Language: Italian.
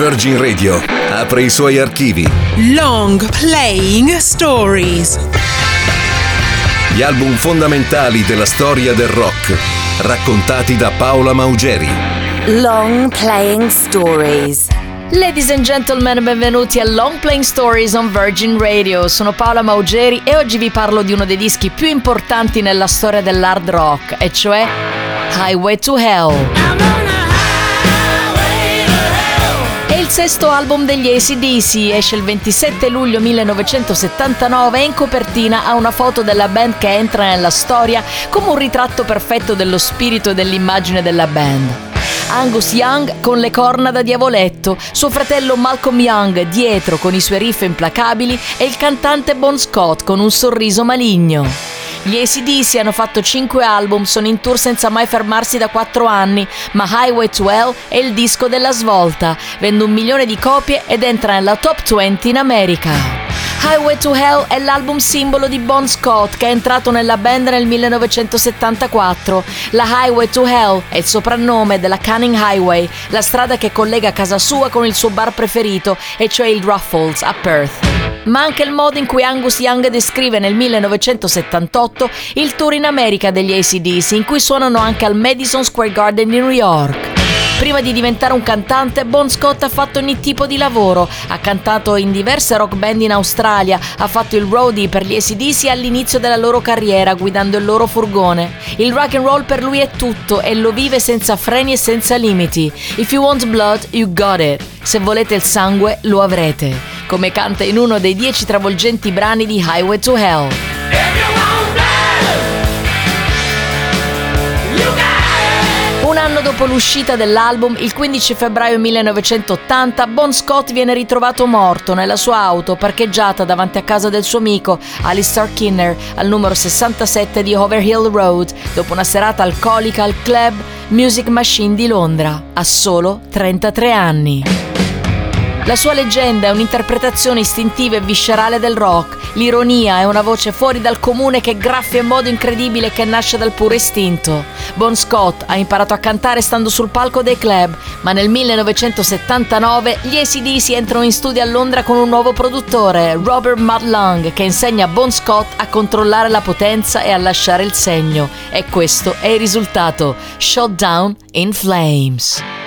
Virgin Radio apre i suoi archivi. Long Playing Stories. Gli album fondamentali della storia del rock, raccontati da Paola Maugeri. Long Playing Stories. Ladies and gentlemen, benvenuti a Long Playing Stories on Virgin Radio. Sono Paola Maugeri e oggi vi parlo di uno dei dischi più importanti nella storia dell'hard rock, e cioè Highway to Hell. Sesto album degli ACDC, esce il 27 luglio 1979 e in copertina ha una foto della band che entra nella storia come un ritratto perfetto dello spirito e dell'immagine della band. Angus Young con le corna da diavoletto, suo fratello Malcolm Young dietro con i suoi riff implacabili e il cantante Bon Scott con un sorriso maligno. Gli ACDC hanno fatto 5 album, sono in tour senza mai fermarsi da 4 anni, ma Highway to Hell è il disco della svolta, vende un milione di copie ed entra nella top 20 in America. Highway to Hell è l'album simbolo di Bon Scott che è entrato nella band nel 1974. La Highway to Hell è il soprannome della Canning Highway, la strada che collega casa sua con il suo bar preferito, e cioè il Ruffles a Perth ma anche il modo in cui Angus Young descrive nel 1978 il tour in America degli ACDC, in cui suonano anche al Madison Square Garden di New York. Prima di diventare un cantante, Bon Scott ha fatto ogni tipo di lavoro. Ha cantato in diverse rock band in Australia, ha fatto il roadie per gli ACDC all'inizio della loro carriera, guidando il loro furgone. Il rock and roll per lui è tutto e lo vive senza freni e senza limiti. If you want blood, you got it. Se volete il sangue, lo avrete. Come canta in uno dei dieci travolgenti brani di Highway to Hell. Anno dopo l'uscita dell'album, il 15 febbraio 1980, Bon Scott viene ritrovato morto nella sua auto parcheggiata davanti a casa del suo amico Alistair Kinner al numero 67 di Overhill Road dopo una serata alcolica al club Music Machine di Londra, a solo 33 anni. La sua leggenda è un'interpretazione istintiva e viscerale del rock. L'ironia è una voce fuori dal comune che graffia in modo incredibile che nasce dal puro istinto. Bon Scott ha imparato a cantare stando sul palco dei club, ma nel 1979 gli ACDC entrano in studio a Londra con un nuovo produttore, Robert Mudlung, che insegna a Bon Scott a controllare la potenza e a lasciare il segno. E questo è il risultato: Shot Down in Flames.